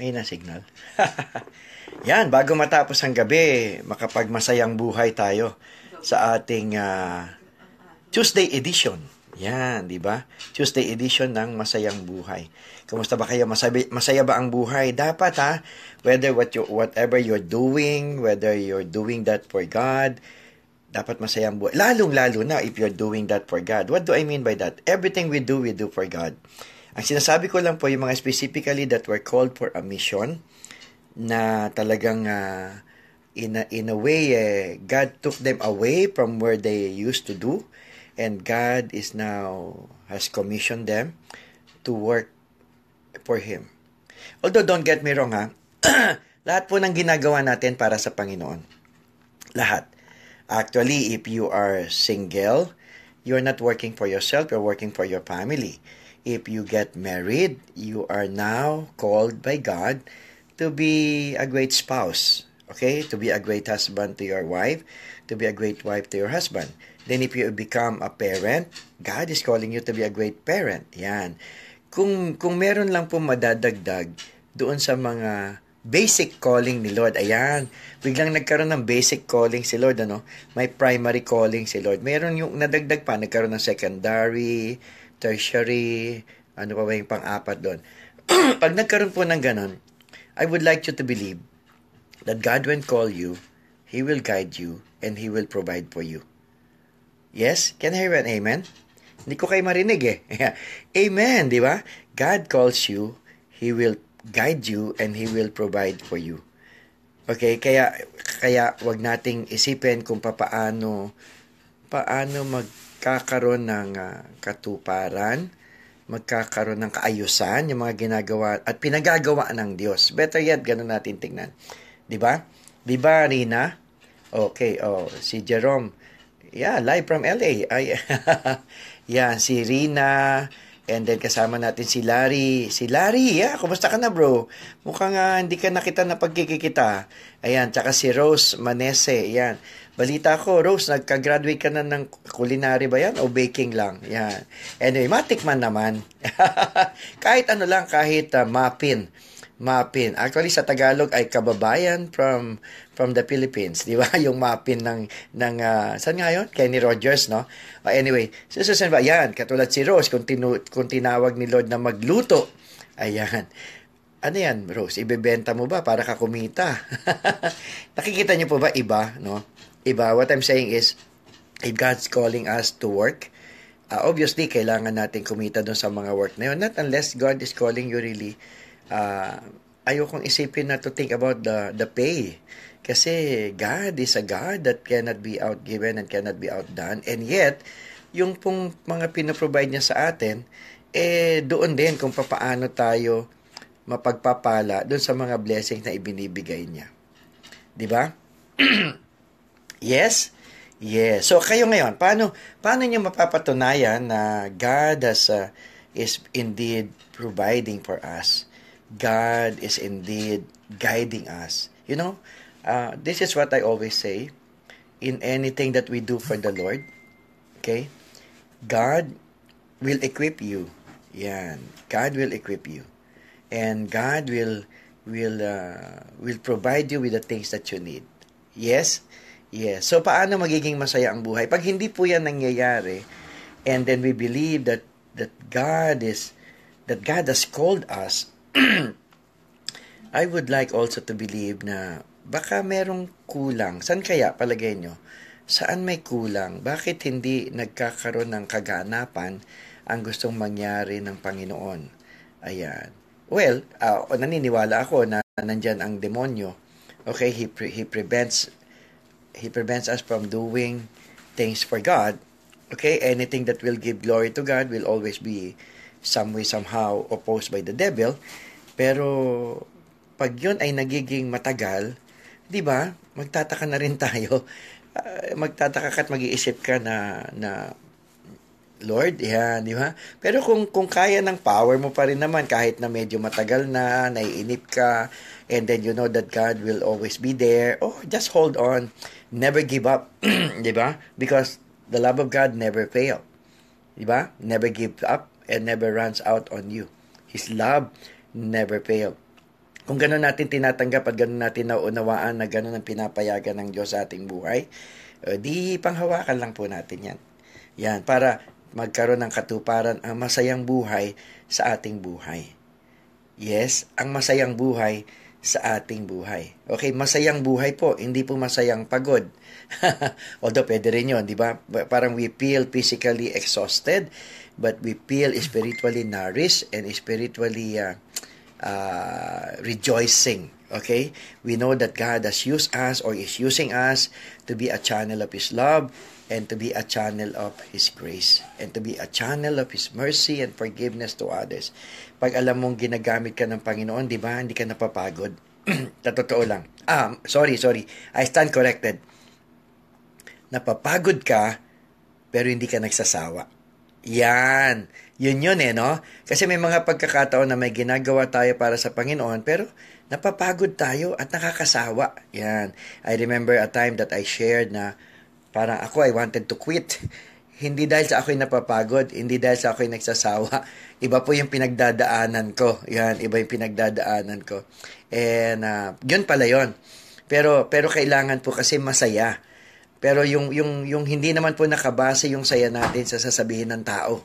May na signal. Yan, bago matapos ang gabi, makapagmasayang buhay tayo sa ating uh, Tuesday edition. Yan, di ba? Tuesday edition ng Masayang Buhay. Kumusta ba kayo? Masaya, masaya ba ang buhay? Dapat ha, whether what you, whatever you're doing, whether you're doing that for God, dapat masaya ang buhay. Lalong-lalo na if you're doing that for God. What do I mean by that? Everything we do, we do for God. Ang sinasabi ko lang po yung mga specifically that were called for a mission na talagang uh, in, a, in a way, eh, God took them away from where they used to do and God is now has commissioned them to work for Him. Although don't get me wrong ha, lahat po ng ginagawa natin para sa Panginoon. Lahat. Actually, if you are single, you're not working for yourself, you're working for your family. If you get married, you are now called by God to be a great spouse. Okay? To be a great husband to your wife, to be a great wife to your husband. Then if you become a parent, God is calling you to be a great parent. Yan. Kung, kung meron lang po madadagdag doon sa mga basic calling ni Lord. Ayan, biglang nagkaroon ng basic calling si Lord, ano? May primary calling si Lord. Meron yung nadagdag pa, nagkaroon ng secondary, tertiary, ano pa ba yung pang-apat doon. Pag nagkaroon po ng ganon, I would like you to believe that God will call you, He will guide you, and He will provide for you. Yes? Can I hear an amen? Hindi ko kayo marinig eh. amen, di ba? God calls you, He will guide you and He will provide for you. Okay, kaya kaya wag nating isipin kung papaano paano magkakaroon ng uh, katuparan, magkakaroon ng kaayusan yung mga ginagawa at pinagagawa ng Diyos. Better yet, ganun natin tingnan. 'Di ba? 'Di ba, Rina? Okay, oh, si Jerome. Yeah, live from LA. Ay, yeah, si Rina, And then kasama natin si Larry. Si Larry, yeah, kumusta ka na bro? Mukhang uh, hindi ka nakita na pagkikita. Ayan, tsaka si Rose Manese, yan. Balita ko, Rose, nagka-graduate ka na ng culinary ba yan o baking lang? Yan. Anyway, matikman naman. kahit ano lang, kahit uh, mapin. Mapin. Actually, sa Tagalog ay kababayan from from the Philippines, di ba? Yung mapin ng, ng uh, saan nga yun? Kenny Rogers, no? Uh, anyway, susunod ba? Yan, katulad si Rose, kung, tinu, kung tinawag ni Lord na magluto, ayan. Ano yan, Rose? Ibebenta mo ba para ka kumita? Nakikita niyo po ba iba, no? Iba. What I'm saying is, if God's calling us to work, uh, obviously, kailangan natin kumita doon sa mga work na yun. Not unless God is calling you really, uh, ayokong isipin na to think about the, the pay kasi God is a God that cannot be outgiven and cannot be outdone. And yet, yung pong mga pinoprovide niya sa atin, eh doon din kung papaano tayo mapagpapala doon sa mga blessings na ibinibigay niya. 'Di ba? yes? Yes. So kayo ngayon, paano paano niyo mapapatunayan na God has uh, is indeed providing for us? God is indeed guiding us. You know, uh, this is what I always say in anything that we do for the Lord. Okay? God will equip you. Yan. God will equip you. And God will will uh, will provide you with the things that you need. Yes? Yes. So paano magiging masaya ang buhay? Pag hindi po 'yan nangyayari and then we believe that that God is that God has called us I would like also to believe na baka merong kulang. San kaya palagay nyo? Saan may kulang? Bakit hindi nagkakaroon ng kaganapan ang gustong mangyari ng Panginoon? Ayan. Well, uh, naniniwala ako na nandyan ang demonyo. Okay, he, pre- he prevents he prevents us from doing things for God. Okay, anything that will give glory to God will always be some way somehow opposed by the devil. Pero pag yun ay nagiging matagal, 'di ba? Magtataka na rin tayo. Uh, magtataka ka at mag-iisip ka na na Lord, yan, di ba? Pero kung kung kaya ng power mo pa rin naman kahit na medyo matagal na, naiinip ka, and then you know that God will always be there, oh, just hold on. Never give up, di ba? Because the love of God never fail. Di ba? Never give up and never runs out on you. His love never fail. Kung gano'n natin tinatanggap at gano'n natin nauunawaan na gano'n ang pinapayagan ng Diyos sa ating buhay, uh, di panghawakan lang po natin yan. Yan, para magkaroon ng katuparan ang masayang buhay sa ating buhay. Yes, ang masayang buhay sa ating buhay. Okay, masayang buhay po, hindi po masayang pagod. Although pwede rin yun, di ba? Parang we feel physically exhausted, but we feel spiritually nourished and spiritually uh, uh, rejoicing. Okay? We know that God has used us or is using us to be a channel of His love and to be a channel of His grace and to be a channel of His mercy and forgiveness to others. Pag alam mong ginagamit ka ng Panginoon, di ba, hindi ka napapagod. Totoo lang. Ah, sorry, sorry. I stand corrected. Napapagod ka, pero hindi ka nagsasawa. Yan. Yun yun eh, no? Kasi may mga pagkakataon na may ginagawa tayo para sa Panginoon, pero napapagod tayo at nakakasawa. Yan. I remember a time that I shared na parang ako, I wanted to quit. Hindi dahil sa ako'y napapagod, hindi dahil sa ako'y nagsasawa. Iba po yung pinagdadaanan ko. Yan, iba yung pinagdadaanan ko. And uh, yun pala yun. Pero, pero kailangan po kasi masaya. Pero yung, yung, yung hindi naman po nakabase yung saya natin sa sasabihin ng tao.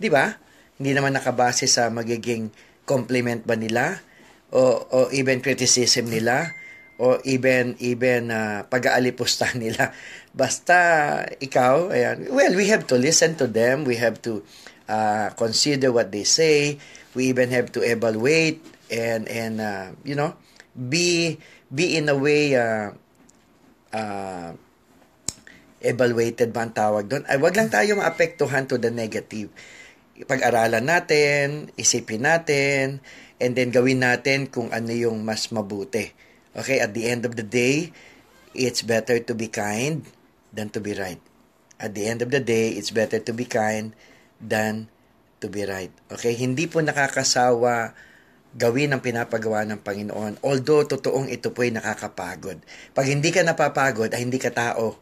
Di ba? Hindi naman nakabase sa magiging compliment ba nila o, o even criticism nila o even even uh, pag-aalipusta nila. Basta ikaw, ayan, well, we have to listen to them, we have to uh, consider what they say, we even have to evaluate and and uh, you know, be be in a way uh, uh, evaluated ba ang tawag doon? Ay, wag lang tayo maapektuhan to the negative. Pag-aralan natin, isipin natin, and then gawin natin kung ano yung mas mabuti. Okay, at the end of the day, it's better to be kind than to be right. At the end of the day, it's better to be kind than to be right. Okay, hindi po nakakasawa gawin ang pinapagawa ng Panginoon. Although, totoong ito po ay nakakapagod. Pag hindi ka napapagod, ay hindi ka tao.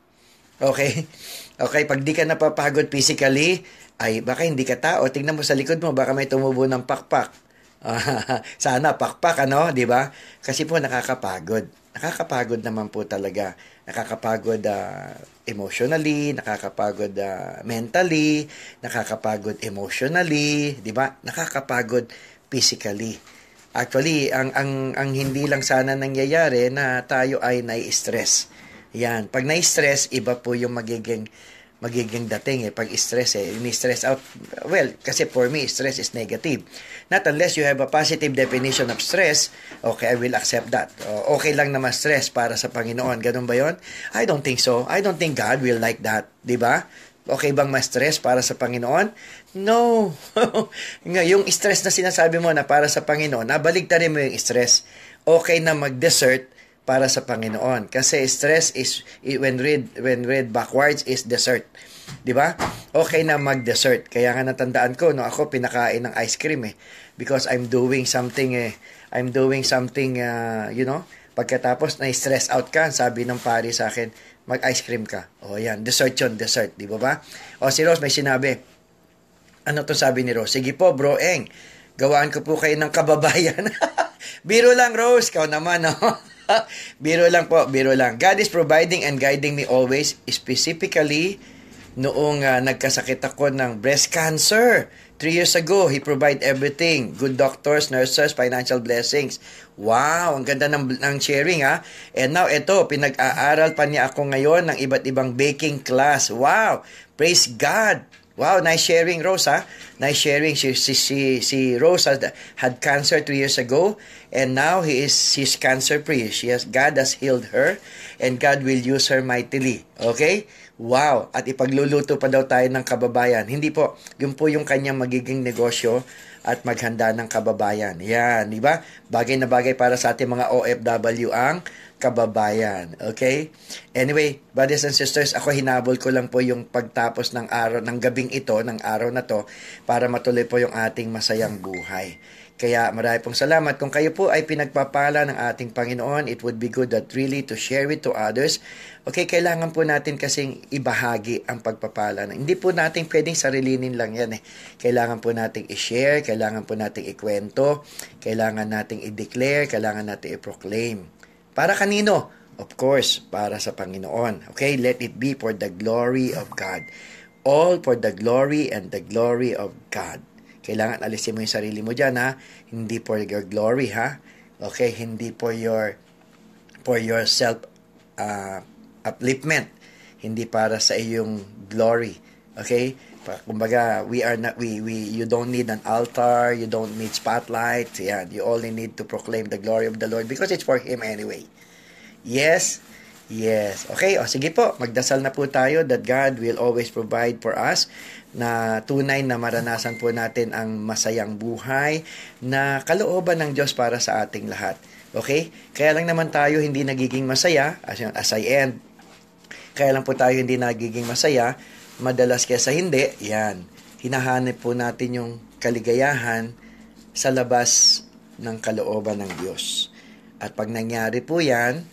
Okay? Okay, pag di ka napapagod physically, ay baka hindi ka tao. Tingnan mo sa likod mo, baka may tumubo ng pakpak sana pakpak ano, 'di ba? Kasi po nakakapagod. Nakakapagod naman po talaga. Nakakapagod uh, emotionally, nakakapagod uh, mentally, nakakapagod emotionally, 'di ba? Nakakapagod physically. Actually, ang ang ang hindi lang sana nangyayari na tayo ay nai-stress. Yan, pag nai-stress, iba po yung magiging magiging dating eh, pag stress eh, ni-stress out. Well, kasi for me, stress is negative. Not unless you have a positive definition of stress, okay, I will accept that. Okay lang na ma-stress para sa Panginoon. Ganun ba yon? I don't think so. I don't think God will like that. Di ba? Okay bang ma-stress para sa Panginoon? No. yung stress na sinasabi mo na para sa Panginoon, nabaligtarin mo yung stress. Okay na mag-desert, para sa Panginoon. Kasi stress is when read when read backwards is desert. 'Di ba? Okay na mag-dessert. Kaya nga natandaan ko no ako pinakain ng ice cream eh because I'm doing something eh I'm doing something uh, you know pagkatapos na stress out ka sabi ng pari sa akin mag-ice cream ka. O yan, dessert yon dessert, di ba ba? O si Rose may sinabi, ano to sabi ni Rose? Sige po bro, eng, gawaan ko po kayo ng kababayan. biro lang Rose, kau naman no? biro lang po, biro lang. God is providing and guiding me always, specifically noong uh, nagkasakit ako ng breast cancer. Three years ago, He provide everything. Good doctors, nurses, financial blessings. Wow, ang ganda ng, ng sharing ha. And now, ito, pinag-aaral pa niya ako ngayon ng iba't ibang baking class. Wow, praise God. Wow, nice sharing, Rose, ha? Nice sharing. Si, si, si, si Rose had, had cancer two years ago, and now he is she's cancer-free. She has, God has healed her, and God will use her mightily. Okay? Wow! At ipagluluto pa daw tayo ng kababayan. Hindi po. Yun po yung kanyang magiging negosyo at maghanda ng kababayan. Yan, di ba? Bagay na bagay para sa ating mga OFW ang kababayan. Okay? Anyway, brothers and sisters, ako hinabol ko lang po yung pagtapos ng araw, ng gabing ito, ng araw na to, para matuloy po yung ating masayang buhay. Kaya marami pong salamat. Kung kayo po ay pinagpapala ng ating Panginoon, it would be good that really to share it to others. Okay, kailangan po natin kasing ibahagi ang pagpapala. Hindi po natin pwedeng sarilinin lang yan eh. Kailangan po nating i-share, kailangan po nating ikwento, kailangan nating i-declare, kailangan nating i-proclaim. Para kanino? Of course, para sa Panginoon. Okay, let it be for the glory of God. All for the glory and the glory of God. Kailangan alisin mo yung sarili mo dyan, ha? Hindi for your glory, ha? Okay, hindi for your for your self uh, upliftment. Hindi para sa iyong glory. Okay? Kumbaga, we are not, we, we, you don't need an altar, you don't need spotlight. Yeah, you only need to proclaim the glory of the Lord because it's for Him anyway. Yes, Yes. Okay, o sige po, magdasal na po tayo that God will always provide for us na tunay na maranasan po natin ang masayang buhay na kalooban ng Diyos para sa ating lahat. Okay? Kaya lang naman tayo hindi nagiging masaya, as, as I end, kaya lang po tayo hindi nagiging masaya, madalas kesa hindi, yan, hinahanap po natin yung kaligayahan sa labas ng kalooban ng Diyos. At pag nangyari po yan,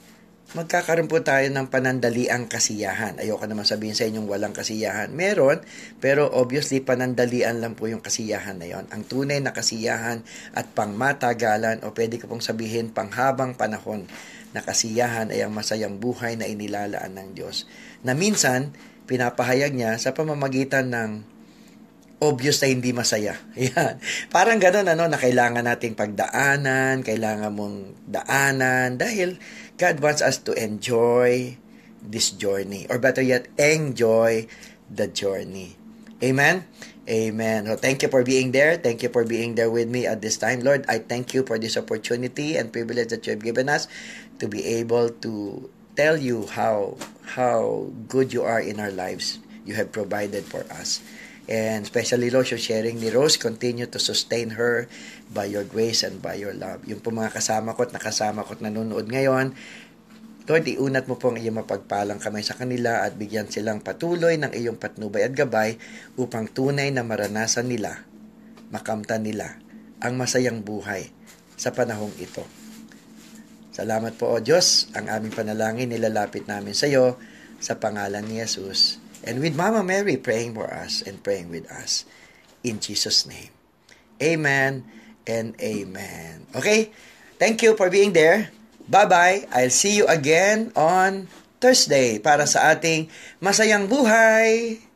magkakaroon po tayo ng panandaliang kasiyahan. Ayoko naman sabihin sa inyong walang kasiyahan. Meron, pero obviously panandalian lang po yung kasiyahan na yon. Ang tunay na kasiyahan at pangmatagalan o pwede ko pong sabihin panghabang panahon na kasiyahan ay ang masayang buhay na inilalaan ng Diyos. Na minsan, pinapahayag niya sa pamamagitan ng obvious na hindi masaya. Yan. Parang ganun, ano, na kailangan nating pagdaanan, kailangan mong daanan, dahil God wants us to enjoy this journey, or better yet, enjoy the journey. Amen? Amen. So thank you for being there. Thank you for being there with me at this time. Lord, I thank you for this opportunity and privilege that you have given us to be able to tell you how how good you are in our lives. You have provided for us. And especially, Lord, your sharing ni Rose, continue to sustain her by your grace and by your love. Yung po mga kasama ko at nakasama ko at nanonood ngayon, Lord, iunat mo po ang iyong mapagpalang kamay sa kanila at bigyan silang patuloy ng iyong patnubay at gabay upang tunay na maranasan nila, makamtan nila ang masayang buhay sa panahong ito. Salamat po, O Diyos, ang aming panalangin nilalapit namin sa iyo sa pangalan ni Jesus. And with Mama Mary praying for us and praying with us. In Jesus' name. Amen and amen. Okay? Thank you for being there. Bye-bye. I'll see you again on Thursday para sa ating masayang buhay.